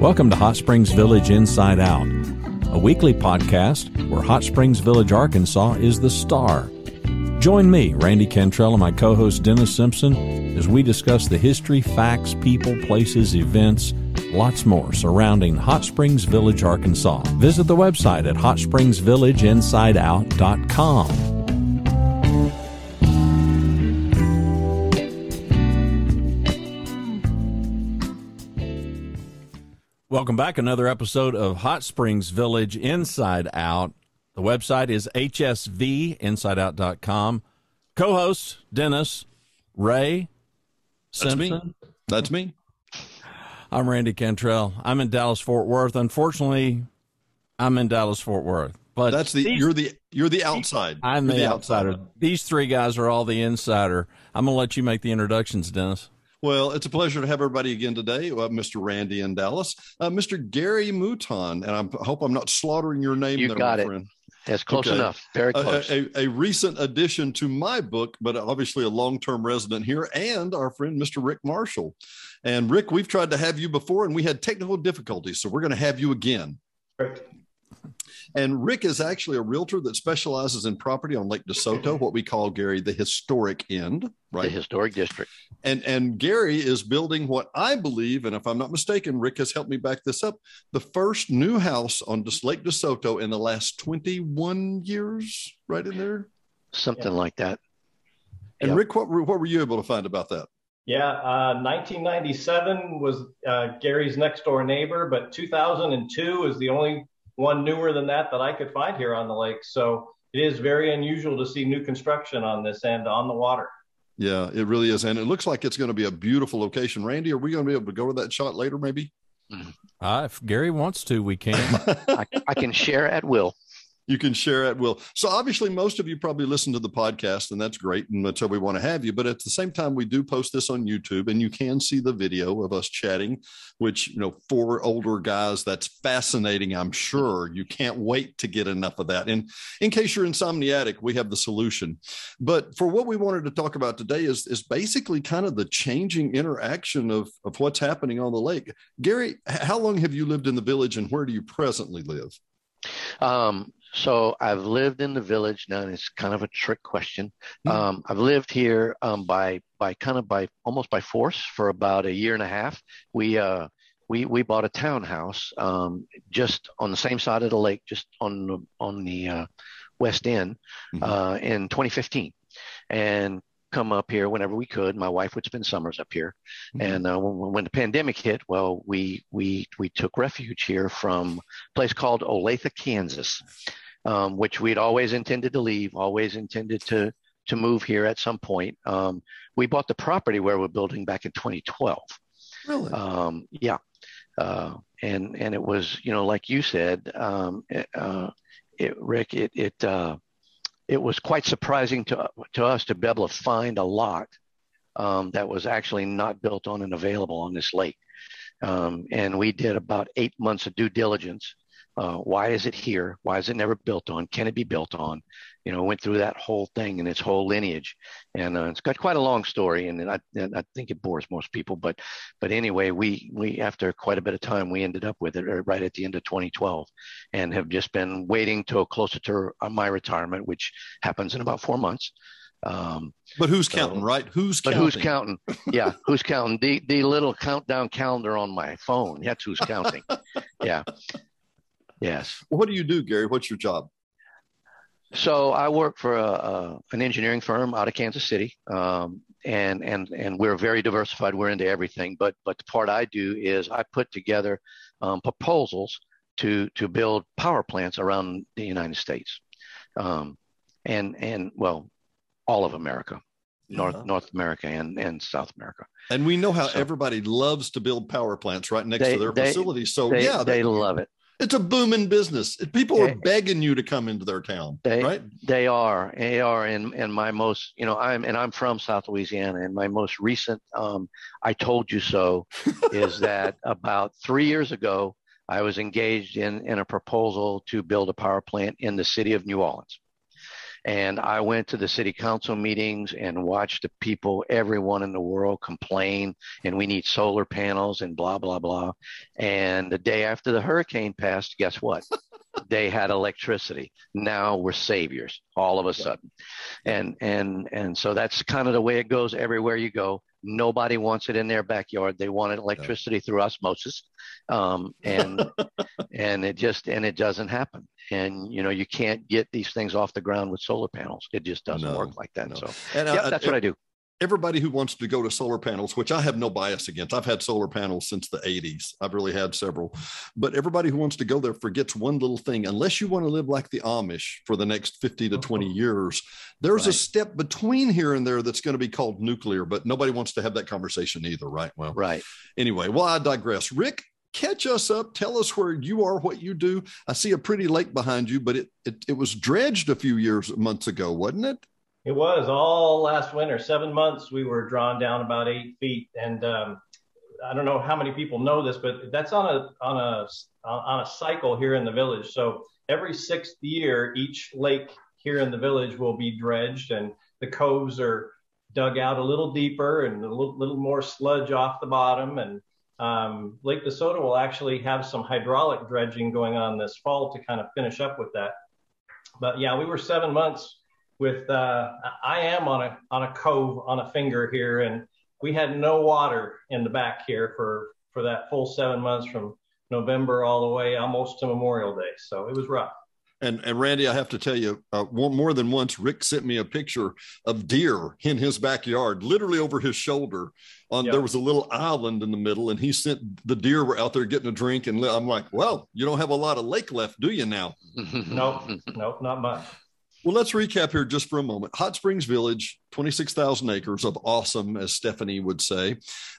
Welcome to Hot Springs Village Inside Out, a weekly podcast where Hot Springs Village, Arkansas is the star. Join me, Randy Cantrell, and my co host Dennis Simpson as we discuss the history, facts, people, places, events, lots more surrounding Hot Springs Village, Arkansas. Visit the website at hotspringsvillageinsideout.com. Welcome back. Another episode of Hot Springs Village Inside Out. The website is hsvinsideout.com. Co hosts Dennis, Ray, Simpson. That's me. That's me. I'm Randy Cantrell. I'm in Dallas Fort Worth. Unfortunately, I'm in Dallas Fort Worth. But That's the these- you're the you're the outside. I'm You're the, outsider. These three guys are all the insider. I'm going to let you make the introductions, Dennis. Well, it's a pleasure to have everybody again today. Uh, Mr. Randy in Dallas, uh, Mr. Gary Mouton, and I'm, I hope I'm not slaughtering your name. You there, got my it. friend. That's close Okay. enough. Very close. A, a, a recent addition to my book, but obviously a long-term resident here, and our friend Mr. Rick Marshall. And Rick, we've tried to have you before, and we had technical difficulties, so we're going to have you again. And Rick is actually a realtor that specializes in property on Lake DeSoto, what we call Gary the historic end, right? the historic district. And and Gary is building what I believe, and if I'm not mistaken, Rick has helped me back this up, the first new house on Lake DeSoto in the last 21 years, right in there. Something like that. And Yep. Rick, what were, what were you able to find about that? Yeah, uh, 1997 was uh, Gary's next door neighbor, but 2002 is the only one newer than that that I could find here on the lake. So it is very unusual to see new construction on this end on the water. Yeah, it really is, and it looks like it's going to be a beautiful location. Randy, are we going to be able to go to that shot later, maybe? Uh, if Gary wants to, we can. I, I can share at will. You can share at will. So obviously, most of you probably listen to the podcast, and that's great, and that's how we want to have you. But at the same time, we do post this on YouTube, and you can see the video of us chatting. Which you know, for older guys, that's fascinating. I'm sure you can't wait to get enough of that. And in case you're insomniatic, we have the solution. But for what we wanted to talk about today is is basically kind of the changing interaction of of what's happening on the lake. Gary, how long have you lived in the village, and where do you presently live? Um, so I've lived in the village now, and it's kind of a trick question. Hmm. Um, I've lived here um, by by kind of by almost by force for about a year and a half. We uh, we we bought a townhouse um, just on the same side of the lake, just on the on the uh, west end Mhm. uh, in 2015, and come up here whenever we could. My wife would spend summers up here. Mhm. And uh, when, when the pandemic hit, well, we we we took refuge here from a place called Olathe, Kansas, um, which we'd always intended to leave, always intended to to move here at some point. Um, we bought the property where we're building back in 2012. Really? Um, yeah, uh, and and it was you know like you said, um, it, uh, it, Rick, it it uh, it was quite surprising to to us to be able to find a lot um, that was actually not built on and available on this lake. Um, and we did about eight months of due diligence. Uh, why is it here? Why is it never built on? Can it be built on? You know, went through that whole thing and its whole lineage, and uh, it's got quite a long story, and I, and I think it bores most people. But, but anyway, we we after quite a bit of time, we ended up with it uh, right at the end of 2012, and have just been waiting till closer to my retirement, which happens in about four months. Um, But who's So- counting, right? Who's but counting? who's counting? Yeah, who's counting? The the little countdown calendar on my phone. That's who's counting. Yeah. Yes. What do you do, Gary? What's your job? So I work for a, a, an engineering firm out of Kansas City, um, and and and we're very diversified. We're into everything, but but the part I do is I put together um, proposals to to build power plants around the United States, um, and and well, all of America, North Yeah. North America and and South America. And we know how So- everybody loves to build power plants right next They- to their they- facilities. So They yeah, they that- love it. It's a booming business. People are begging you to come into their town, They right? they are they are and and my most you know I'm and I'm from South Louisiana and my most recent um, I told you so is that about three years ago I was engaged in in a proposal to build a power plant in the city of New Orleans And I went to the city council meetings and watched the people, everyone in the world complain, and we need solar panels and blah, blah, blah. And the day after the hurricane passed, guess what? they had electricity. Now we're saviors all of a sudden. And and and so that's kind of the way it goes everywhere you go. Nobody wants it in their backyard. They want electricity through osmosis. Um, and and it just and it doesn't happen. And you know, you can't get these things off the ground with solar panels. It just doesn't no, work like that. No. So and, uh, yeah, that's what I do everybody who wants to go to solar panels, which I have no bias against, I've had solar panels since the 80s. I've really had several. But everybody who wants to go there forgets one little thing. Unless you want to live like the Amish for the next 50 to 20 uh-huh. years, there's right. a step between here and there that's going to be called nuclear, but nobody wants to have that conversation either, right? Well, right. Anyway, well, I digress. Rick, catch us up. Tell us where you are, what you do. I see a pretty lake behind you, but it, it, it was dredged a few years, months ago, wasn't it? It was all last winter. Seven months we were drawn down about eight feet, and um, I don't know how many people know this, but that's on a on a on a cycle here in the village. So every sixth year, each lake here in the village will be dredged, and the coves are dug out a little deeper and a little, little more sludge off the bottom. And um, Lake DeSoto will actually have some hydraulic dredging going on this fall to kind of finish up with that. But yeah, we were seven months with uh, I am on a on a cove on a finger here, and we had no water in the back here for for that full seven months from November all the way almost to Memorial Day. So it was rough. And, and Randy, I have to tell you, uh, more than once, Rick sent me a picture of deer in his backyard, literally over his shoulder. On yep. there was a little island in the middle, and he sent the deer were out there getting a drink. And I'm like, well, you don't have a lot of lake left, do you now? nope, nope, not much. Well, let's recap here just for a moment. Hot Springs Village, 26,000 acres of awesome, as Stephanie would say.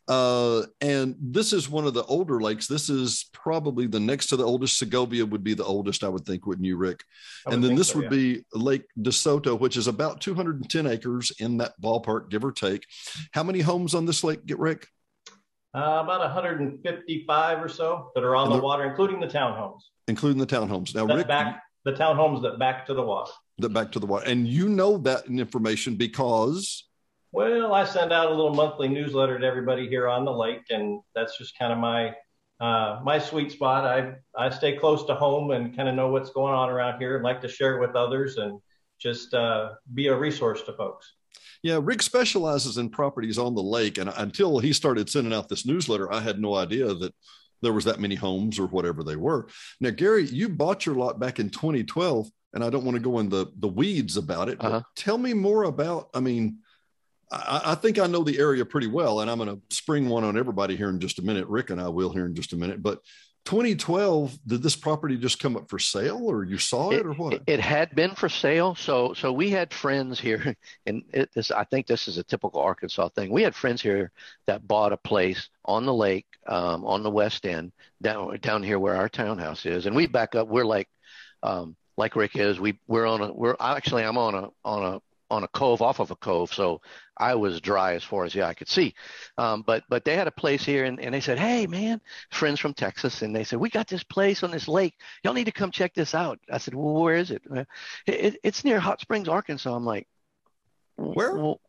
Uh, and this is one of the older lakes. This is probably the next to the oldest. Segovia would be the oldest, I would think, wouldn't you, Rick? And then this so, would yeah. be Lake DeSoto, which is about 210 acres in that ballpark, give or take. How many homes on this lake, get Rick? Uh, about 155 or so that are on the water, including the townhomes. Including the townhomes. Now, Rick. Back, the townhomes that back to the water that back to the water. And you know that information because well, I send out a little monthly newsletter to everybody here on the lake, and that's just kind of my uh, my sweet spot. I I stay close to home and kind of know what's going on around here, and like to share it with others, and just uh, be a resource to folks. Yeah, Rick specializes in properties on the lake, and until he started sending out this newsletter, I had no idea that there was that many homes or whatever they were. Now, Gary, you bought your lot back in 2012 and I don't want to go in the the weeds about it. Uh-huh. tell me more about. I mean, I, I, think I know the area pretty well, and I'm going to spring one on everybody here in just a minute. Rick and I will here in just a minute. But 2012, did this property just come up for sale, or you saw it, it or what? It, had been for sale. So so we had friends here, and it, this I think this is a typical Arkansas thing. We had friends here that bought a place on the lake, um, on the west end, down down here where our townhouse is, and we back up. We're like um, like Rick is, we we're on a we're actually I'm on a on a on a cove off of a cove, so I was dry as far as the eye could see. Um, but but they had a place here, and, and they said, "Hey man, friends from Texas," and they said, "We got this place on this lake. Y'all need to come check this out." I said, "Well, where is it?" it, it it's near Hot Springs, Arkansas. I'm like, "Where?" Well,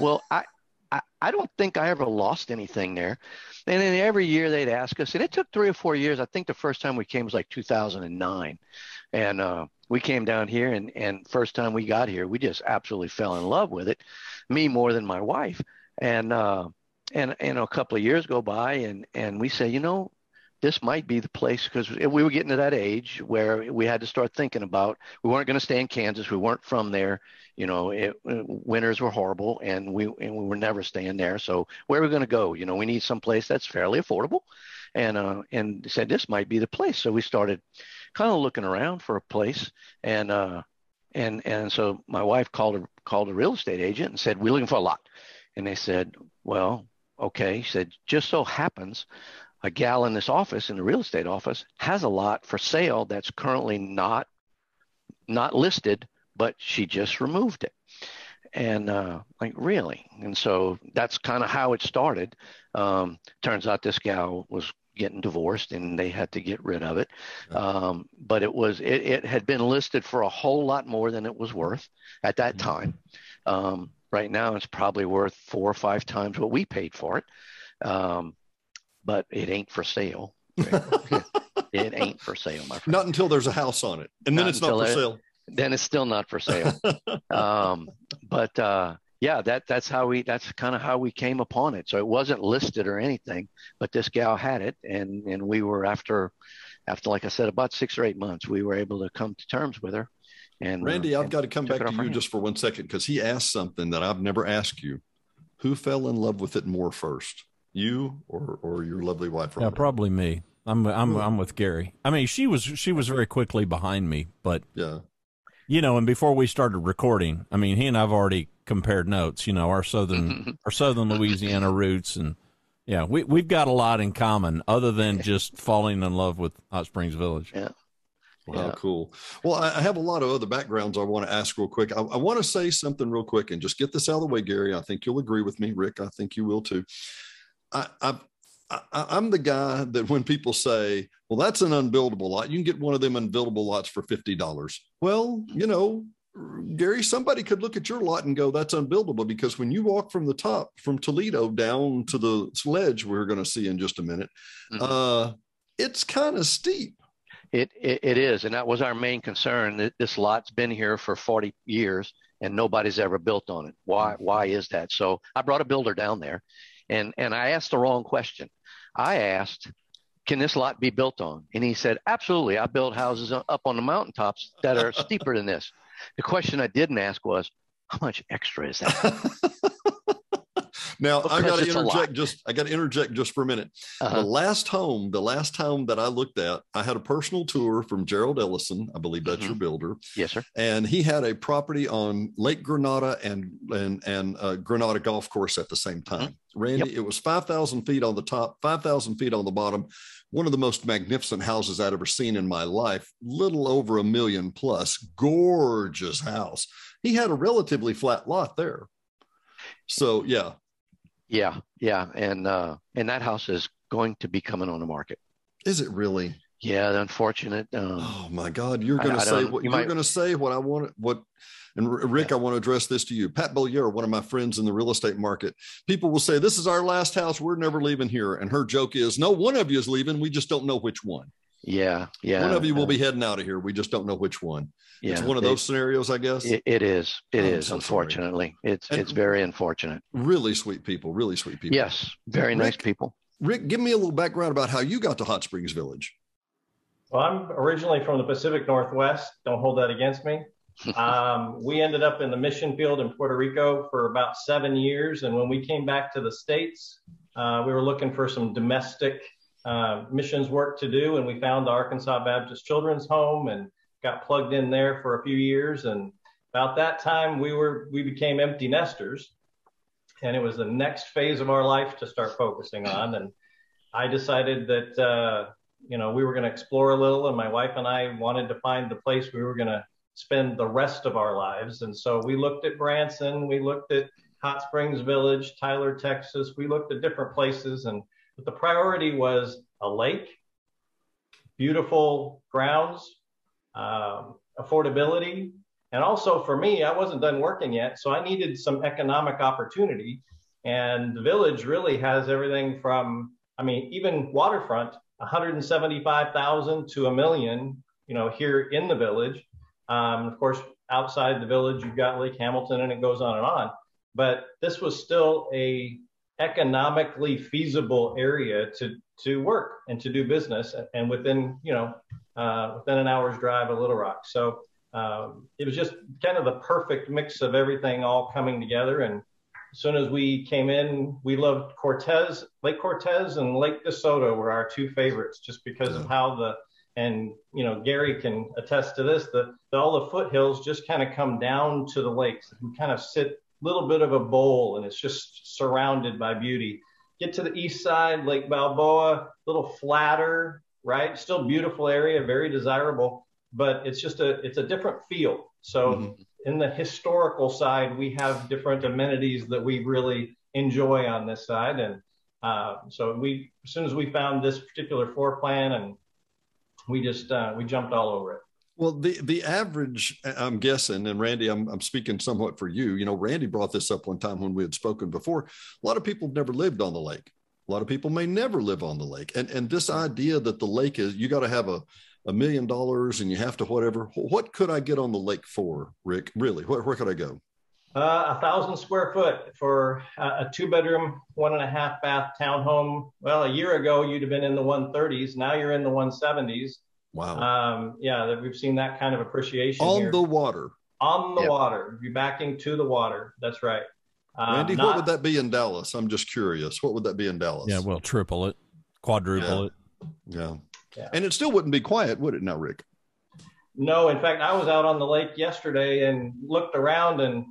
well I, I I don't think I ever lost anything there. And then every year they'd ask us, and it took three or four years. I think the first time we came was like 2009, and uh, we came down here and and first time we got here we just absolutely fell in love with it me more than my wife and uh and and a couple of years go by and and we say you know this might be the place because we were getting to that age where we had to start thinking about we weren't going to stay in Kansas we weren't from there you know it, winters were horrible and we and we were never staying there. So where are we going to go? You know we need some place that's fairly affordable. And uh and said this might be the place. So we started kind of looking around for a place, and uh, and and so my wife called a called a real estate agent and said we're looking for a lot, and they said, well, okay. She said just so happens a gal in this office in the real estate office has a lot for sale that's currently not not listed, but she just removed it. And uh, like really, and so that's kind of how it started. Um, turns out this gal was getting divorced and they had to get rid of it. Um, but it was it, it, had been listed for a whole lot more than it was worth at that mm-hmm. time. Um, right now, it's probably worth four or five times what we paid for it. Um, but it ain't for sale. it ain't for sale, my friend. Not until there's a house on it, and then not it's not for it, sale. Then it's still not for sale. um, but uh, yeah, that that's how we that's kind of how we came upon it. So it wasn't listed or anything, but this gal had it, and and we were after after like I said about six or eight months, we were able to come to terms with her. And Randy, uh, I've got to come back to you just for one second because he asked something that I've never asked you. Who fell in love with it more first, you or or your lovely wife? Yeah, probably me. I'm I'm I'm with Gary. I mean, she was she was very quickly behind me, but yeah, you know, and before we started recording, I mean, he and I've already compared notes. You know, our southern our southern Louisiana roots, and yeah, we we've got a lot in common other than just falling in love with Hot Springs Village. Yeah. Wow, yeah. cool. Well, I have a lot of other backgrounds I want to ask real quick. I, I, want to say something real quick and just get this out of the way, Gary. I think you'll agree with me, Rick. I think you will too. I, I, I am the guy that when people say, "Well, that's an unbuildable lot," you can get one of them unbuildable lots for fifty dollars. Well, you know, Gary, somebody could look at your lot and go, that's unbuildable because when you walk from the top from Toledo down to the ledge we're going to see in just a minute, mm-hmm. uh, it's kind of steep. It, it, it is, and that was our main concern. that This lot's been here for 40 years, and nobody's ever built on it. Why? Why is that? So I brought a builder down there, and and I asked the wrong question. I asked, "Can this lot be built on?" And he said, "Absolutely. I build houses up on the mountaintops that are steeper than this." The question I didn't ask was, how much extra is that? now because I got to interject just I got to interject just for a minute. Uh-huh. The last home, the last home that I looked at, I had a personal tour from Gerald Ellison. I believe that's mm-hmm. your builder. Yes, sir. And he had a property on Lake Granada and and and uh, Granada Golf Course at the same mm-hmm. time. Mm-hmm. Randy, yep. it was five thousand feet on the top, five thousand feet on the bottom one of the most magnificent houses I'd ever seen in my life, little over a million plus, gorgeous house. He had a relatively flat lot there. So yeah. Yeah, yeah. And uh and that house is going to be coming on the market. Is it really? Yeah, the unfortunate. Um, oh my God! You're going to say what you are going to say. What I want. What and Rick, yeah. I want to address this to you. Pat Bollier, one of my friends in the real estate market, people will say, This is our last house. We're never leaving here. And her joke is, No, one of you is leaving. We just don't know which one. Yeah. Yeah. One of you will be heading out of here. We just don't know which one. Yeah, it's one of those scenarios, I guess. it, it is. It is. So unfortunately, sorry. it's and it's very unfortunate. Really sweet people. Really sweet people. Yes, very Rick, nice people. Rick, give me a little background about how you got to Hot Springs Village. Well, I'm originally from the Pacific Northwest. Don't hold that against me um, we ended up in the mission field in Puerto Rico for about seven years. And when we came back to the States, uh, we were looking for some domestic uh, missions work to do. And we found the Arkansas Baptist Children's Home and got plugged in there for a few years. And about that time, we were we became empty nesters. And it was the next phase of our life to start focusing on. And I decided that, uh, you know, we were going to explore a little, and my wife and I wanted to find the place we were going to spend the rest of our lives. And so we looked at Branson, we looked at Hot Springs Village, Tyler, Texas. We looked at different places, and but the priority was a lake, beautiful grounds, um, affordability, and also for me, I wasn't done working yet, so I needed some economic opportunity. And the village really has everything from, I mean, even waterfront, 175,000 to a million, you know, here in the village. Um, of course, outside the village, you've got Lake Hamilton, and it goes on and on. But this was still a economically feasible area to to work and to do business, and within you know uh, within an hour's drive of Little Rock. So um, it was just kind of the perfect mix of everything all coming together. And as soon as we came in, we loved Cortez, Lake Cortez, and Lake DeSoto were our two favorites, just because of how the and you know Gary can attest to this. that all the foothills just kind of come down to the lakes. and kind of sit little bit of a bowl, and it's just surrounded by beauty. Get to the east side, Lake Balboa, a little flatter, right? Still beautiful area, very desirable, but it's just a it's a different feel. So mm-hmm. in the historical side, we have different amenities that we really enjoy on this side, and Uh, so we, as soon as we found this particular floor plan, and we just uh, we jumped all over it. Well, the the average, I'm guessing, and Randy, I'm I'm speaking somewhat for you. You know, Randy brought this up one time when we had spoken before. A lot of people have never lived on the lake. A lot of people may never live on the lake, and and this idea that the lake is you got to have a a million dollars and you have to whatever. What could I get on the lake for, Rick? Really, where, where could I go? Uh, a thousand square foot for a, a, two bedroom, one and a half bath townhome. Well, a year ago you'd have been in the 130s. Now you're in the 170s. Wow. Um, yeah, that we've seen that kind of appreciation on here. the water. On the yep. water, you're backing to the water. That's right. Um, Randy, not, what would that be in Dallas? I'm just curious. What would that be in Dallas? Yeah, well, triple it, quadruple yeah. it. Yeah. yeah. And it still wouldn't be quiet, would it now, Rick? No, in fact, I was out on the lake yesterday and looked around, and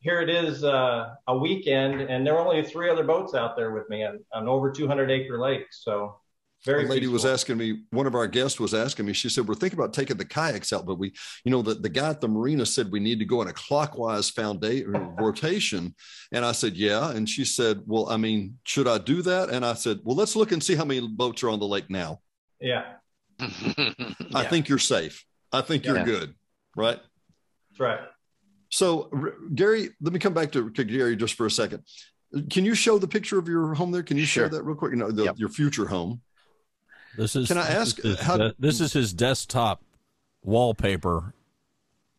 here it is uh, a weekend, and there were only three other boats out there with me on an over 200 acre lake. So very a lady peaceful. was asking me one of our guests was asking me she said we're thinking about taking the kayaks out but we you know the, the guy at the marina said we need to go in a clockwise foundation rotation. And i said yeah. And she said well i mean should i do that? And i said well let's look and see how many boats are on the lake now. Yeah, yeah. i think you're safe. I think you're good right? That's right. So gary let me come back to, to gary just for a second. Can you show the picture of your home there? Can you sure. share that real quick? You know the, yep. your future home this is. Can I ask? This is, how, this is his desktop wallpaper.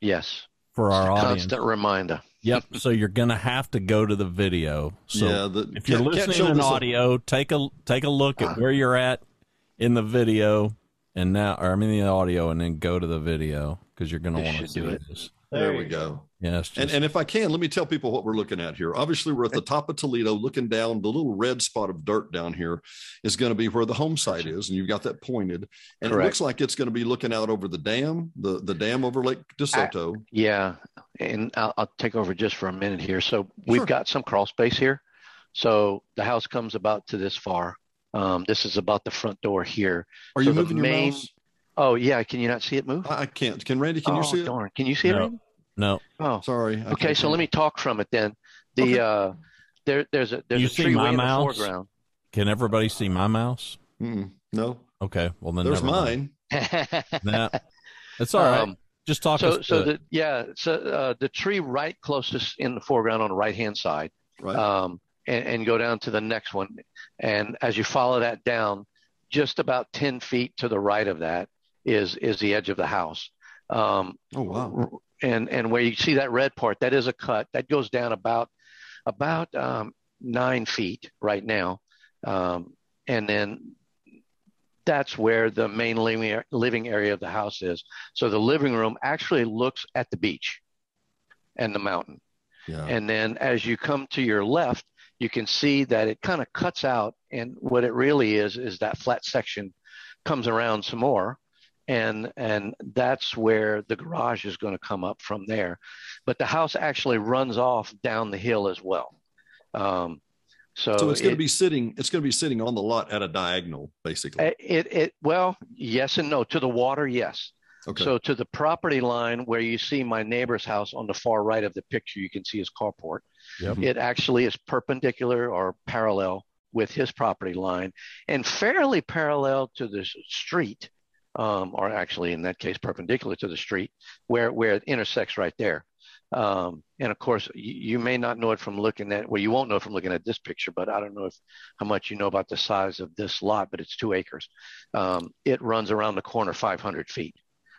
Yes. For our audience. Constant reminder. Yep. So you're gonna have to go to the video. So yeah, the, if you're listening in audio, up. take a take a look at uh, where you're at in the video, and now, or I mean the audio, and then go to the video because you're gonna want to do it. This. There, there we go. Yes. Just... And, and if I can, let me tell people what we're looking at here. Obviously, we're at the top of Toledo looking down. The little red spot of dirt down here is going to be where the home site is. And you've got that pointed. And Correct. it looks like it's going to be looking out over the dam, the, the dam over Lake DeSoto. I, yeah. And I'll, I'll, take over just for a minute here. So we've sure. got some crawl space here. So the house comes about to this far. Um, this is about the front door here. Are so you moving main, your mouse? Oh yeah, can you not see it move? I can't. Can Randy? Can oh, you see it? Darn. Can you see no. it? Randy? No. Oh, sorry. I okay, so let me talk from it then. The okay. uh, there there's a there's you a see tree my in mouse? the foreground. Can everybody see my mouse? Mm-mm. No. Okay. Well then there's mine. nah, it's all right. Um, Just talk. So so the yeah so uh, the tree right closest in the foreground on the right hand side. Right. Um, and, and go down to the next one, and as you follow that down, just about ten feet to the right of that is is the edge of the house. Um, oh wow! And and where you see that red part, that is a cut that goes down about about um, nine feet right now, um, and then that's where the main living living area of the house is. So the living room actually looks at the beach and the mountain. Yeah. And then as you come to your left, you can see that it kind of cuts out, and what it really is is that flat section comes around some more and and that's where the garage is going to come up from there. But the house actually runs off down the hill as well. Um, so, so it's going it, to be sitting it's going to be sitting on the lot at a diagonal basically? It it well yes and no. To the water yes. Okay. so to the property line where you see my neighbor's house on the far right of the picture you can see his carport. Yep. it actually is perpendicular or parallel with his property line and fairly parallel to the street um, or actually in that case perpendicular to the street where where it intersects right there. Um, and of course, you, you, may not know it from looking at well, you won't know from looking at this picture, but I don't know if how much you know about the size of this lot, but it's two acres. Um, it runs around the corner 500 feet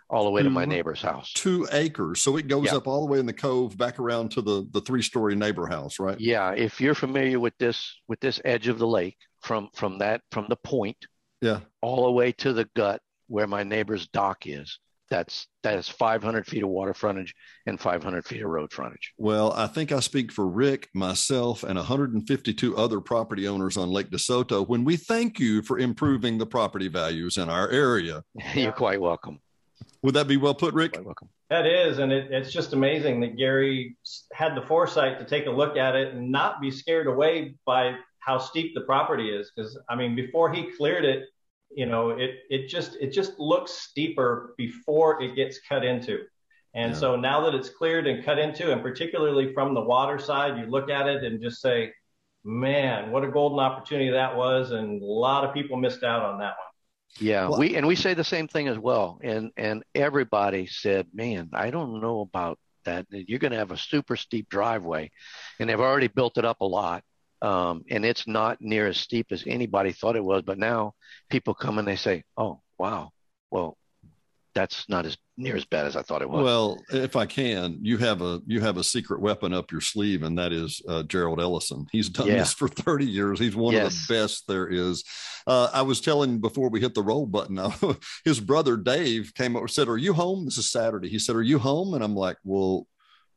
all the way to my neighbor's house. Two acres. So it goes yeah. up all the way in the cove back around to the the three story neighbor house, right? Yeah. If you're familiar with this with this edge of the lake from from that from the point yeah all the way to the gut where my neighbor's dock is. That's that is 500 feet of water frontage and 500 feet of road frontage. Well, I think I speak for Rick, myself, and 152 other property owners on Lake DeSoto when we thank you for improving the property values in our area. You're quite welcome. Would that be well put, Rick? Quite welcome. That is, and it, it's just amazing that Gary had the foresight to take a look at it and not be scared away by how steep the property is. Because I mean, before he cleared it, you know, it it just it just looks steeper before it gets cut into. And yeah. so now that it's cleared and cut into, and particularly from the water side, you look at it and just say, man, what a golden opportunity that was, and a lot of people missed out on that one. Yeah, well, we and we say the same thing as well. And and everybody said, "Man, I don't know about that. You're going to have a super steep driveway, and they've already built it up a lot, um, and it's not near as steep as anybody thought it was. But now people come and they say, "Oh, wow, well, that's not as near as bad as I thought it was. Well, if I can, you have a you have a secret weapon up your sleeve, and that is uh, Gerald Ellison. He's done yeah. this for thirty years. He's one yes. of the best there is. Uh, I was telling before we hit the roll button, his brother Dave came over said, "Are you home?" This is Saturday. He said, "Are you home?" And I'm like, "Well."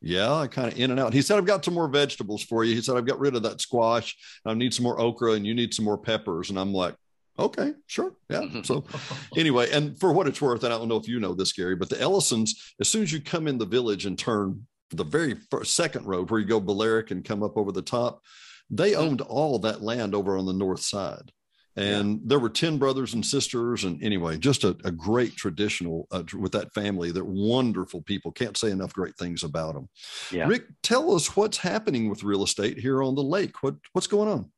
Yeah, I kind of in and out. He said, I've got some more vegetables for you. He said, I've got rid of that squash. I need some more okra and you need some more peppers. And I'm like, Okay, sure. Yeah. Mm-hmm. So, anyway, and for what it's worth, and I don't know if you know this, Gary, but the Ellisons, as soon as you come in the village and turn the very first, second road where you go Balearic and come up over the top, they mm-hmm. owned all that land over on the north side. And yeah. there were 10 brothers and sisters. And anyway, just a, a great traditional uh, with that family. They're wonderful people. Can't say enough great things about them. Yeah. Rick, tell us what's happening with real estate here on the lake. What, what's going on?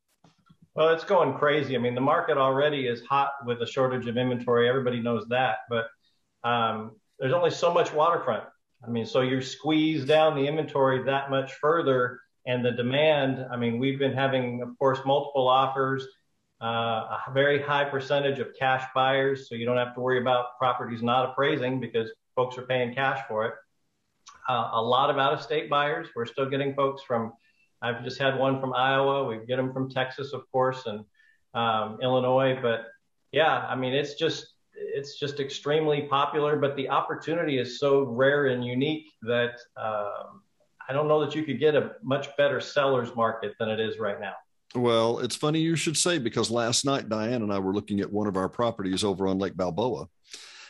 Well, it's going crazy. I mean, the market already is hot with a shortage of inventory. Everybody knows that, but um, there's only so much waterfront. I mean, so you squeeze down the inventory that much further, and the demand. I mean, we've been having, of course, multiple offers, uh, a very high percentage of cash buyers, so you don't have to worry about properties not appraising because folks are paying cash for it. Uh, a lot of out-of-state buyers. We're still getting folks from I've just had one from Iowa. We get them from Texas, of course, and um, Illinois. But yeah, I mean, it's just it's just extremely popular. But the opportunity is so rare and unique that um, I don't know that you could get a much better seller's market than it is right now. Well, it's funny you should say because last night Diane and I were looking at one of our properties over on Lake Balboa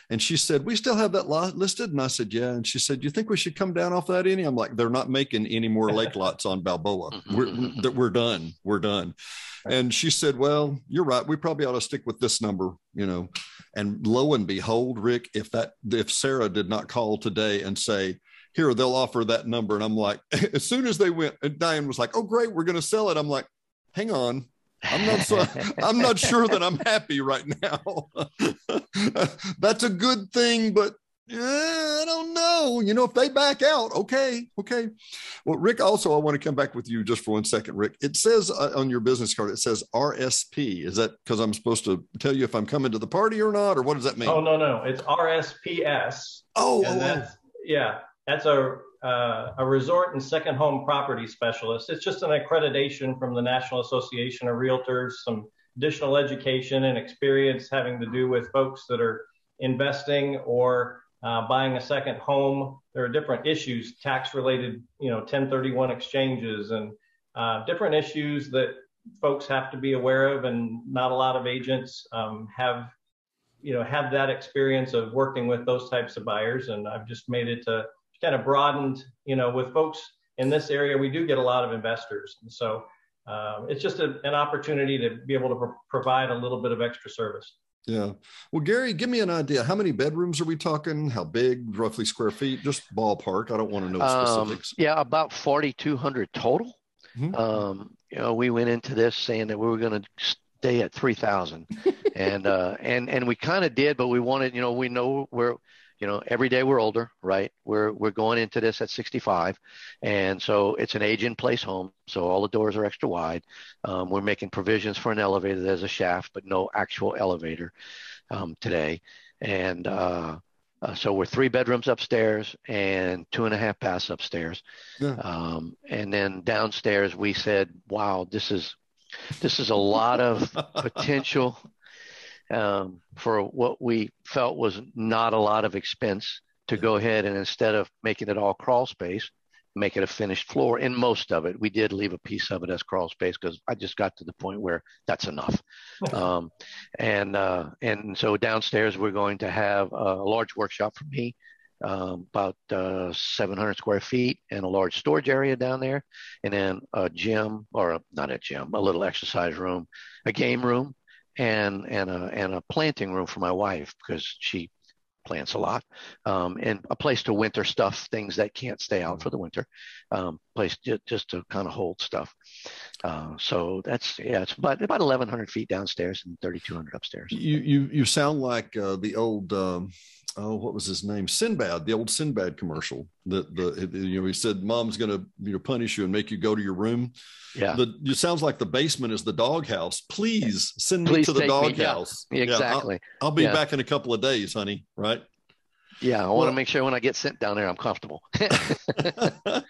and she said, We still have that lot listed. And I said, Yeah. And she said, You think we should come down off that any? I'm like, They're not making any more lake lots on Balboa. We're, we're done. We're done. And she said, Well, you're right. We probably ought to stick with this number, you know. And lo and behold, Rick, if that, if Sarah did not call today and say, here they'll offer that number and i'm like as soon as they went and diane was like oh great we're going to sell it i'm like hang on I'm not so I'm not sure that I'm happy right now. That's a good thing, but yeah, I don't know. You know, if they back out, okay, okay. Well, Rick, also, I want to come back with you just for one second, Rick. It says uh, on your business card, it says RSP. Is that because I'm supposed to tell you if I'm coming to the party or not, or what does that mean? Oh no, no, it's RSPS. Oh, oh, oh. yeah, that's a a resort and second home property specialist. It's just an accreditation from the National Association of Realtors, some additional education and experience having to do with folks that are investing or uh, buying a second home. There are different issues, tax related, you know, 1031 exchanges and uh, different issues that folks have to be aware of. And not a lot of agents um, have, you know, have that experience of working with those types of buyers. And I've just made it to kind of broadened, you know, with folks in this area, we do get a lot of investors. And so um, it's just a, an opportunity to be able to pro- provide a little bit of extra service. Yeah. Well, Gary, give me an idea. How many bedrooms are we talking? How big, roughly square feet? Just ballpark. I don't want to know um, specifics. Um, yeah, about 4,200 total. Mm-hmm. Um, you know, we went into this saying that we were going to stay at 3,000, and uh, and and we kind of did, but we wanted, you know, we know where you know every day we're older right? We're we're going into this at 65 and so it's an age in place home so all the doors are extra wide. Um, we're making provisions for an elevator. There's a shaft but no actual elevator um, today. And uh, uh, so we're three bedrooms upstairs and two and a half baths upstairs. Yeah. um, and then downstairs we said wow this is this is a lot of potential um, for what we felt was not a lot of expense to go ahead and instead of making it all crawl space, make it a finished floor. In most of it, we did leave a piece of it as crawl space because I just got to the point where that's enough. um, and uh, and so downstairs we're going to have a large workshop for me. Um, about uh, 700 square feet and a large storage area down there, and then a gym or a, not a gym, a little exercise room, a game room, and and a and a planting room for my wife because she plants a lot, um, and a place to winter stuff things that can't stay out for the winter. Um, place just, just to kind of hold stuff. Uh, so that's yeah, it's about about 1,100 feet downstairs and 3,200 upstairs. You you you sound like uh, the old. Um, oh, what was his name? Sinbad, the old Sinbad commercial. That the, you know he said, "Mom's going to you know punish you and make you go to your room." Yeah, the, it sounds like the basement is the doghouse. Please send Please me to the doghouse. Yeah, exactly. Yeah, I'll, I'll, be yeah. back in a couple of days, honey. Right. Yeah, I want well, to make sure when I get sent down there, I'm comfortable. I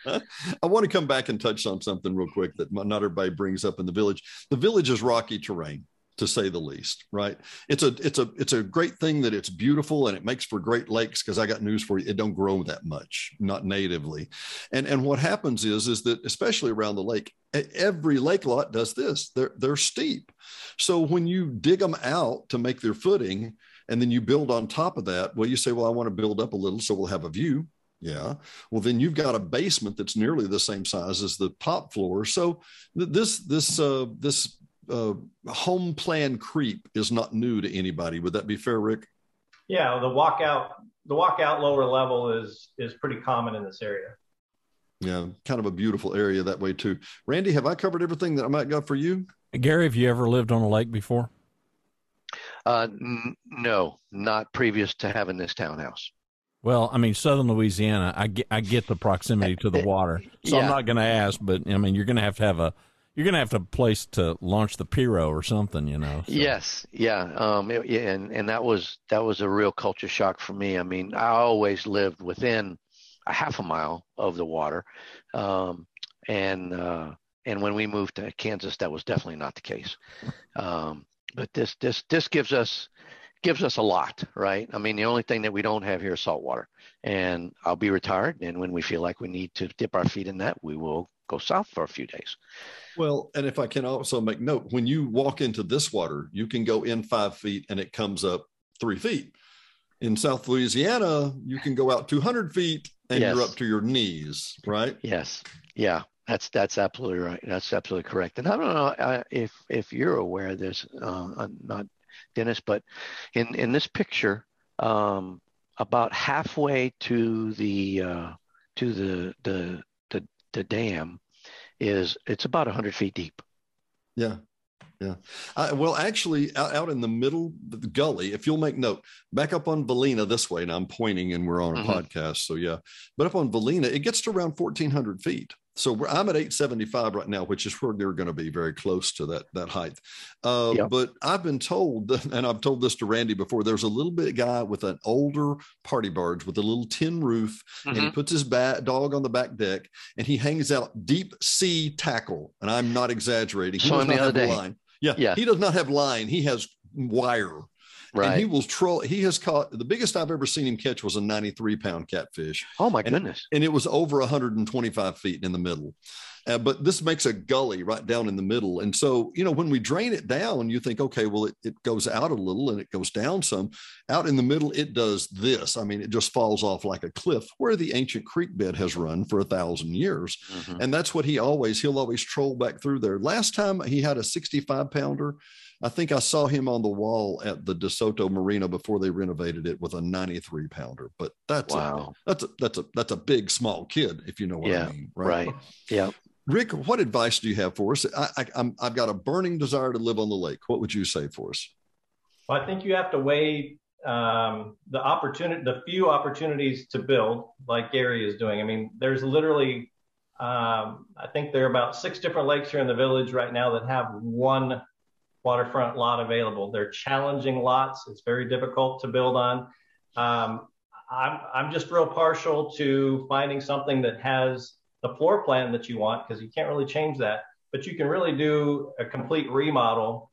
want to come back and touch on something real quick that not everybody brings up in the village. The village is rocky terrain to say the least right it's a it's a it's a great thing that it's beautiful and it makes for great lakes because i got news for you it don't grow that much not natively and and what happens is is that especially around the lake every lake lot does this they're they're steep so when you dig them out to make their footing and then you build on top of that well you say well i want to build up a little so we'll have a view yeah. Well, then you've got a basement that's nearly the same size as the top floor. So th- this this uh, this uh, home plan creep is not new to anybody. Would that be fair, Rick? Yeah, the walkout the walkout lower level is is pretty common in this area. Yeah, kind of a beautiful area that way too. Randy, have I covered everything that I might got for you? Gary, have you ever lived on a lake before? Uh, n- no, not previous to having this townhouse. Well, I mean, southern Louisiana, I get, I get the proximity to the water, so yeah. I'm not going to ask. But I mean, you're going to have to have a you're going to have to place to launch the pirogue or something, you know. So. Yes, yeah, um, it, and and that was that was a real culture shock for me. I mean, I always lived within a half a mile of the water, um, and uh, and when we moved to Kansas, that was definitely not the case. Um, but this this this gives us gives us a lot, right? I mean, the only thing that we don't have here is salt water, and I'll be retired, and when we feel like we need to dip our feet in that, we will go south for a few days. Well, and if I can also make note, when you walk into this water, you can go in five feet and it comes up three feet. In South Louisiana, you can go out 200 feet and yes. you're up to your knees, right? Yes. Yeah. That's that's absolutely right. That's absolutely correct. And I don't know uh, if if you're aware of this, uh, not Dennis, but in in this picture, um, about halfway to the uh, to the the the, dam, is it's about 100 feet deep. Yeah. Yeah. Well, actually, out, in the middle the gully, if you'll make note, back up on Valina this way, and I'm pointing and we're on a mm-hmm. podcast. So, yeah. But up on Valina, it gets to around 1,400 feet. So I'm at 875 right now, which is where they're going to be very close to that that height. Uh, yep. But I've been told, and I've told this to Randy before. There's a little bit guy with an older party barge with a little tin roof, mm-hmm. and he mm-hmm. puts his bat, dog on the back deck, and he hangs out deep sea tackle. And I'm not exaggerating. He does not have day. line. Yeah, yeah, he does not have line. He has wire. Right. And he will troll. He has caught the biggest I've ever seen him catch was a 93 pound catfish. Oh my and, goodness! And it was over 125 feet in the middle. Uh, but this makes a gully right down in the middle. And so, you know, when we drain it down, you think, okay, well, it, it goes out a little and it goes down some. Out in the middle, it does this. I mean, it just falls off like a cliff where the ancient creek bed has run for a thousand years. Mm-hmm. And that's what he always, he'll always troll back through there. Last time he had a 65 pounder I think I saw him on the wall at the DeSoto Marina before they renovated it with a 93 pounder. But that's wow. a, that's a that's a that's a big small kid if you know what yeah, I mean. Right. right. Yeah. Rick, what advice do you have for us? I, I, I've got a burning desire to live on the lake. What would you say for us? Well, I think you have to weigh um, the opportunity, the few opportunities to build, like Gary is doing. I mean, there's literally, um, I think there are about six different lakes here in the village right now that have one waterfront lot available. They're challenging lots. It's very difficult to build on. Um, I'm, I'm just real partial to finding something that has the floor plan that you want because you can't really change that, but you can really do a complete remodel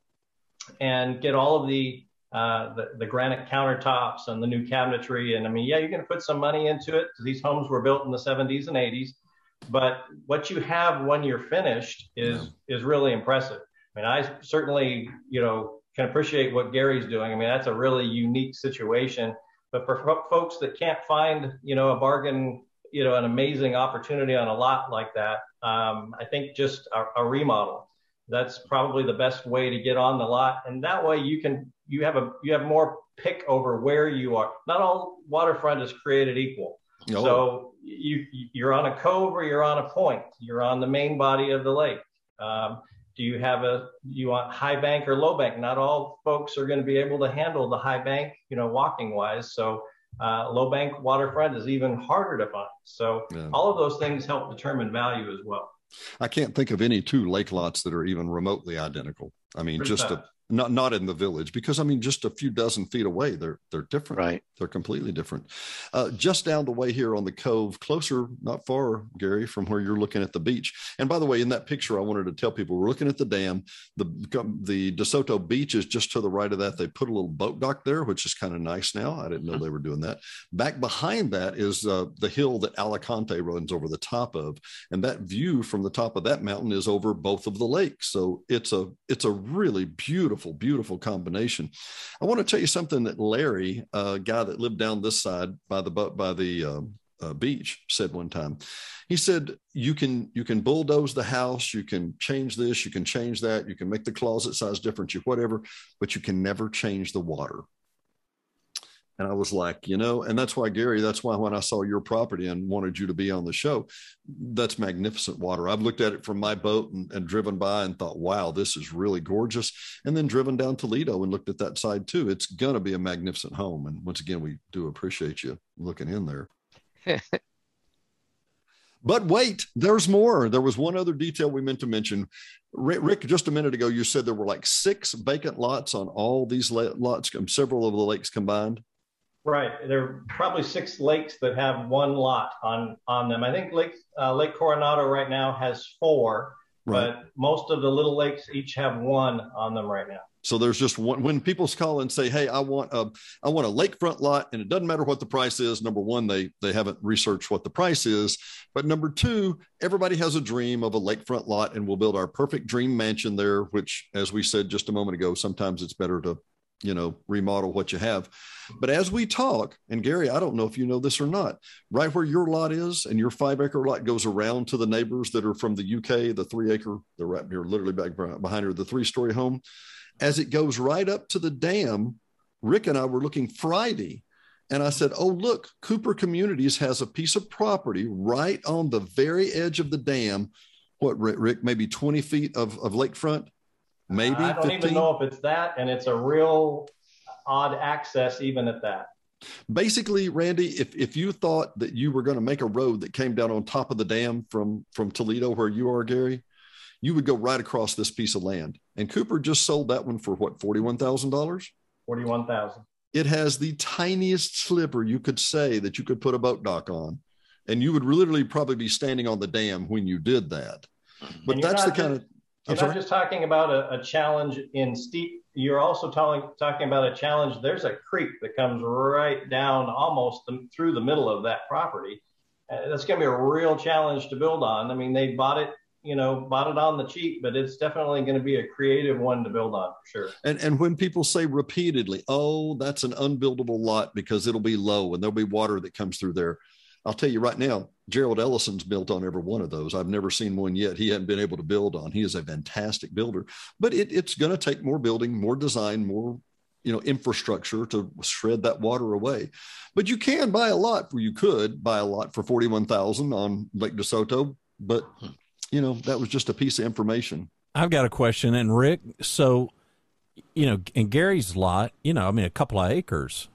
and get all of the, uh, the, the granite countertops and the new cabinetry. And I mean, yeah, you're going to put some money into it these homes were built in the 70s and 80s. But what you have when you're finished is yeah. is really impressive. I mean, I certainly, you know, can appreciate what Gary's doing. I mean, that's a really unique situation. But for folks that can't find, you know, a bargain, you know, an amazing opportunity on a lot like that, um, I think just a, a remodel that's probably the best way to get on the lot. And that way you can, you have a, you have more pick over where you are. Not all waterfront is created equal. So you, you're on a cove or you're on a point. You're on the main body of the lake. Um, do you have a you want high bank or low bank? Not all folks are going to be able to handle the high bank you know walking wise. So uh, low bank waterfront is even harder to find. So yeah. all of those things help determine value as well. I can't think of any two lake lots that are even remotely identical. I mean just a, not not in the village because I mean just a few dozen feet away they're they're different. Right. They're completely different. Uh, just down the way here on the cove closer not far Gary from where you're looking at the beach. And by the way in that picture I wanted to tell people we're looking at the dam. The the DeSoto beach is just to the right of that. They put a little boat dock there which is kind of nice now. I didn't know they were doing that. Back behind that is uh, the hill that Alicante runs over the top of. And that view from the top of that mountain is over both of the lakes. So it's a it's a really beautiful beautiful, beautiful combination. I want to tell you something that Larry, a guy that lived down this side by the by the uh, uh, beach, said one time. He said, "You can you can bulldoze the house, you can change this, you can change that, you can make the closet size different, you whatever, but you can never change the water." And I was like, you know, and that's why, Gary, that's why when I saw your property and wanted you to be on the show, that's magnificent water. I've looked at it from my boat and, and driven by and thought, wow, this is really gorgeous. And then driven down Toledo and looked at that side too. It's going to be a magnificent home. And once again, we do appreciate you looking in there. But wait, there's more. There was one other detail we meant to mention. Rick, just a minute ago, you said there were like six vacant lots on all these lots, um, several of the lakes combined. Right. There are probably six lakes that have one lot on on them. I think Lake uh, Lake Coronado right now has four, right. but most of the little lakes each have one on them right now. So there's just one. When people call and say, "Hey, I want a I want a lakefront lot," and it doesn't matter what the price is. Number one, they they haven't researched what the price is, but number two, everybody has a dream of a lakefront lot, and we'll build our perfect dream mansion there. Which, as we said just a moment ago, sometimes it's better to you know remodel what you have. But as we talk and gary i don't know if you know this or not right where your lot is and your five acre lot goes around to the neighbors that are from the uk the three acre they're right here literally back behind her the three story home as it goes right up to the dam rick and i were looking friday and i said oh look cooper communities has a piece of property right on the very edge of the dam. What rick maybe 20 feet of, of lakefront maybe I don't 15? even know if it's that, and it's a real odd access even at that. Basically, Randy, if if you thought that you were going to make a road that came down on top of the dam from from Toledo where you are, Gary, you would go right across this piece of land. And Cooper just sold that one for what forty one thousand dollars. Forty one thousand. It has the tiniest sliver you could say that you could put a boat dock on, and you would literally probably be standing on the dam when you did that. But that's the kind of you're not just talking about a, a, challenge in steep. You're also talking talking about a challenge. There's a creek that comes right down almost the, through the middle of that property. Uh, that's going to be a real challenge to build on. I mean, they bought it, you know, bought it on the cheap, but it's definitely going to be a creative one to build on for sure. And and when people say repeatedly, "Oh, that's an unbuildable lot because it'll be low and there'll be water that comes through there," I'll tell you right now, Gerald Ellison's built on every one of those. I've never seen one yet he hadn't been able to build on. He is a fantastic builder, but it, it's going to take more building, more design, more you know infrastructure to shred that water away. But you can buy a lot, where you could buy a lot for forty one thousand on Lake DeSoto, but hmm. you know that was just a piece of information. I've got a question, and Rick, so you know, in Gary's lot, you know, I mean, a couple of acres.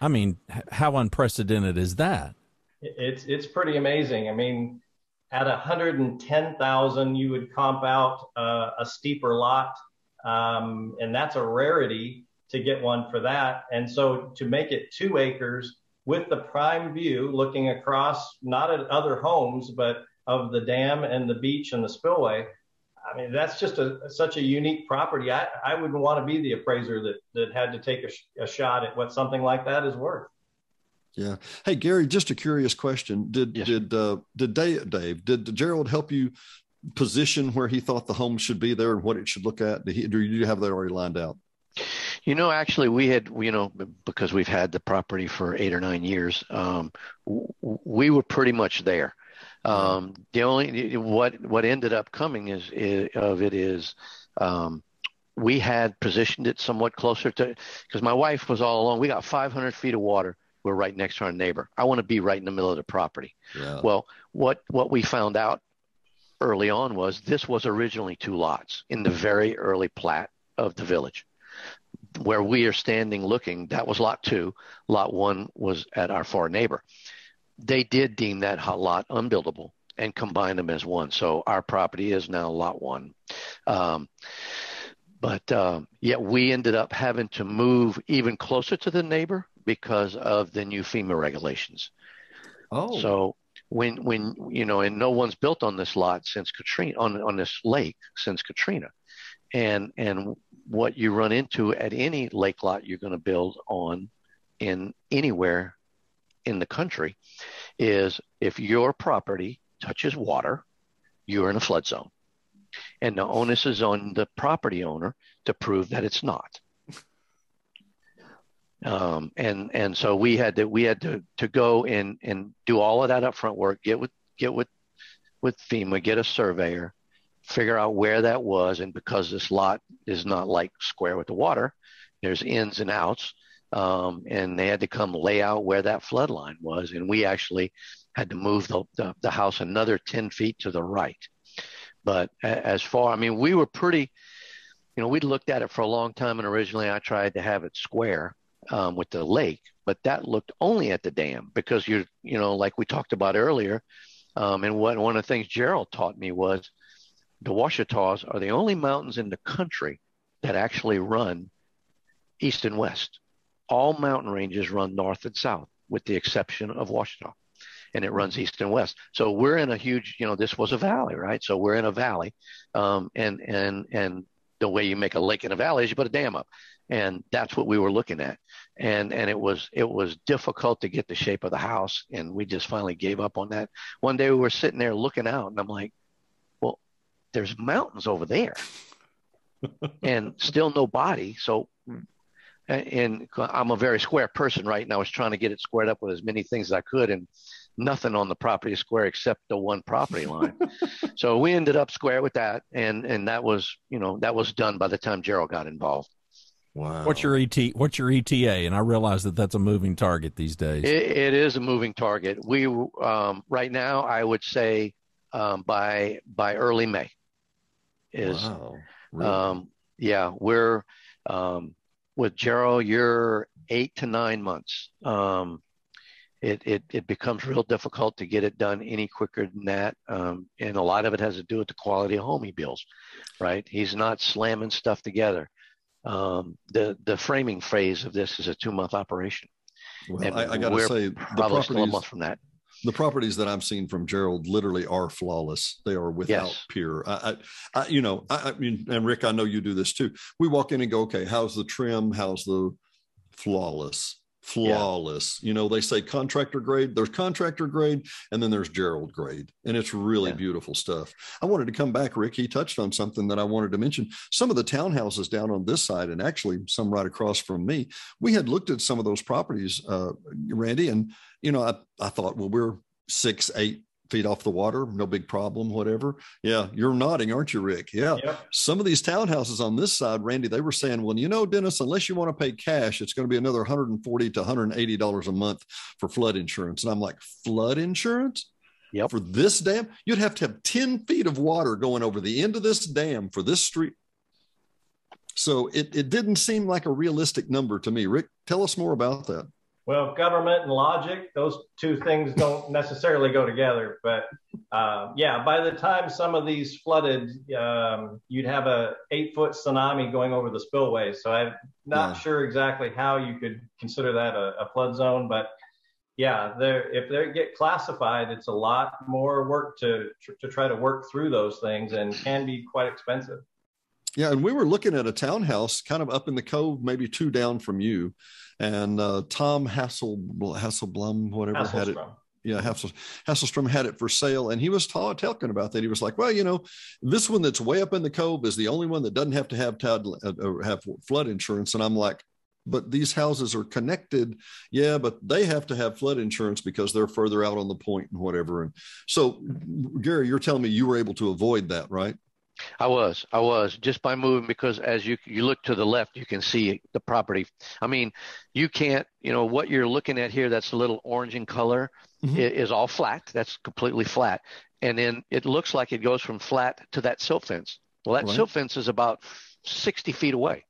I mean, how unprecedented is that? It's it's pretty amazing. I mean, at 110,000, you would comp out uh, a steeper lot, um, and that's a rarity to get one for that. And so to make it two acres with the prime view, looking across not at other homes, but of the dam and the beach and the spillway. I mean, that's just a, such a unique property. I, I wouldn't want to be the appraiser that, that had to take a, a shot at what something like that is worth. Yeah. Hey, Gary, just a curious question. Did yes. did uh, did Dave, Dave did Gerald help you position where he thought the home should be there and what it should look at? Did he, do you have that already lined out? You know, actually, we had, you know, because we've had the property for eight or nine years, um, we were pretty much there. Um, the only what what ended up coming is, is of it is um, we had positioned it somewhat closer to because my wife was all along. We got 500 feet of water. We're right next to our neighbor. I want to be right in the middle of the property. Yeah. Well, what what we found out early on was this was originally two lots in the very early plat of the village. Where we are standing looking, that was lot two. Lot one was at our far neighbor. They did deem that lot unbuildable and combine them as one. So our property is now lot one. Um, but um, yet we ended up having to move even closer to the neighbor because of the new FEMA regulations. Oh. So when when you know, and no one's built on this lot since Katrina on on this lake since Katrina, and and what you run into at any lake lot you're going to build on in anywhere in the country is if your property touches water, you're in a flood zone and the onus is on the property owner to prove that it's not. Um, and and so we had to we had to to go and and do all of that upfront work, get with get with with FEMA, get a surveyor, figure out where that was, and because this lot is not like square with the water, there's ins and outs, um, and they had to come lay out where that flood line was, and we actually had to move the, the, the house another 10 feet to the right but as far, I mean, we were pretty, you know, we'd looked at it for a long time, and originally I tried to have it square um, with the lake, but that looked only at the dam because you're, you know, like we talked about earlier, um, and what one of the things Gerald taught me was the Ouachitas are the only mountains in the country that actually run east and west. All mountain ranges run north and south, with the exception of Ouachita and it runs east and west. So we're in a huge, you know, this was a valley, right? So we're in a valley, um, and and and the way you make a lake in a valley is you put a dam up, and that's what we were looking at, and and it was it was difficult to get the shape of the house, and we just finally gave up on that. One day we were sitting there looking out, and I'm like, well, there's mountains over there, and still no body, so and I'm a very square person, right? And I was trying to get it squared up with as many things as I could, and nothing on the property square except the one property line. so we ended up square with that, and and that was you know that was done by the time Gerald got involved. Wow. What's your ET? What's your ETA? And I realize that that's a moving target these days. it, it is a moving target. We um, right now, I would say um, by by early May is. Wow. Really? Um, yeah, we're um, with Gerald. You're eight to nine months. Um, it, it, it becomes real difficult to get it done any quicker than that. Um, and a lot of it has to do with the quality of home he builds, right? He's not slamming stuff together. Um, the, the framing phase of this is a two month operation. Well, and I, I got to say, probably still a month from that. The properties that I've seen from Gerald literally are flawless. They are without yes. peer. I, I, I, you know, I, I mean, and Rick, I know you do this too. We walk in and go, okay, how's the trim? How's the flawless? Flawless. Yeah. You know, they say contractor grade, there's contractor grade, and then there's Gerald grade. And it's really yeah. beautiful stuff. I wanted to come back, Rick. He touched on something that I wanted to mention. Some of the townhouses down on this side, and actually some right across from me, we had looked at some of those properties, uh, Randy, and you know, I, I thought, well, we're six, eight, feet off the water, no big problem, whatever. Yeah, you're nodding, aren't you, Rick? Yeah. Yep. Some of these townhouses on this side, Randy, they were saying, well, you know, Dennis, unless you want to pay cash, it's going to be another 140 to 180 dollars a month for flood insurance. And I'm like, flood insurance? Yep. For this dam, you'd have to have 10 feet of water going over the end of this dam for this street. So it, it didn't seem like a realistic number to me. Rick, tell us more about that. Well, government and logic, those two things don't necessarily go together. But uh, yeah, by the time some of these flooded, um, you'd have a eight foot tsunami going over the spillway. So I'm not yeah. sure exactly how you could consider that a, a flood zone. But yeah, if they get classified, it's a lot more work to, to try to work through those things and can be quite expensive. Yeah, and we were looking at a townhouse kind of up in the cove, maybe two down from you and uh, Tom Hassel Hasselblum, whatever had it. Yeah, Hassel, Hasselstrom had it for sale, and he was ta- talking about that. He was like, "Well, you know, this one that's way up in the cove is the only one that doesn't have to have uh, have flood insurance." And I'm like, but these houses are connected. Yeah, but they have to have flood insurance because they're further out on the point and whatever. And so, Gary, you're telling me you were able to avoid that, right? I was, I was just by moving because as you you look to the left, you can see the property. I mean, you can't, you know, what you're looking at here, that's a little orange in color, mm-hmm. is all flat. That's completely flat, and then it looks like it goes from flat to that silt fence. Well, that right. silt fence is about 60 feet away,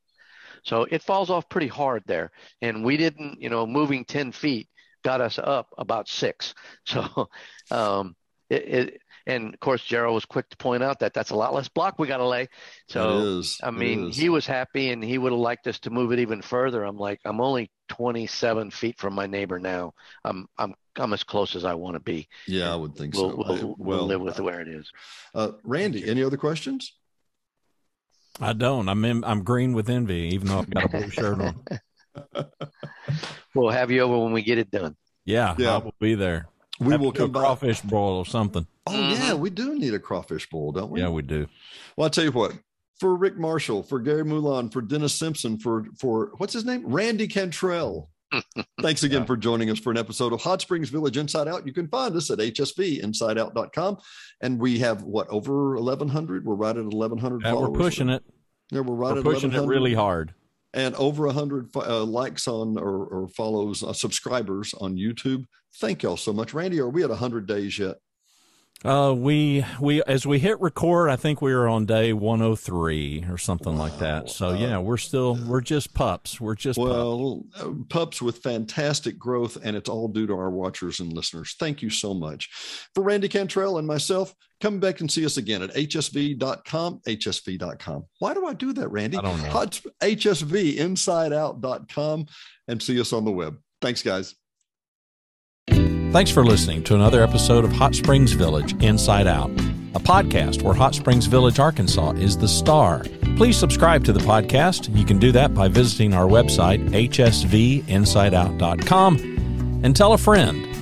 so it falls off pretty hard there. And we didn't, you know, moving 10 feet got us up about six. So, um, it, it and of course, Gerald was quick to point out that that's a lot less block we got to lay. So, I mean, he was happy and he would have liked us to move it even further. I'm like, I'm only 27 feet from my neighbor now. I'm, I'm, I'm as close as I want to be. Yeah, I would think we'll, so. We'll, we'll, we'll live with where it is. Uh, Randy, any other questions? I don't. I'm in, I'm green with envy, even though I've got a blue shirt on. we'll have you over when we get it done. Yeah, yeah. I will be there. We will come crawfish boil or something. Oh mm-hmm. yeah, we do need a crawfish boil, don't we? Yeah, we do. Well, I'll tell you what. For Rick Marshall, for Gary Mouton, for Dennis Simpson, for for what's his name, Randy Cantrell. Thanks again yeah. for joining us for an episode of Hot Springs Village Inside Out. You can find us at hsvinsideout.com. And we have what, over 1,100? We're right at 1,100 yeah, We're pushing it. Yeah, we're right we're at pushing it really hard. And over 100 uh, likes on or, or follows, uh, subscribers on YouTube. Thank y'all so much. Randy, are we at 100 days yet? Uh, we we as we hit record, I think we were on day 103 or something wow. like that. So yeah, we're still we're just pups. We're just well pups. Uh, pups with fantastic growth, and it's all due to our watchers and listeners. Thank you so much for Randy Cantrell and myself. Come back and see us again at hsv.com. hsv.com. Why do I do that, Randy? I don't know. Hot, hsvinsideout.com and see us on the web. Thanks, guys. Thanks for listening to another episode of Hot Springs Village Inside Out, a podcast where Hot Springs Village, Arkansas is the star. Please subscribe to the podcast. You can do that by visiting our website, hsvinsideout.com, and tell a friend.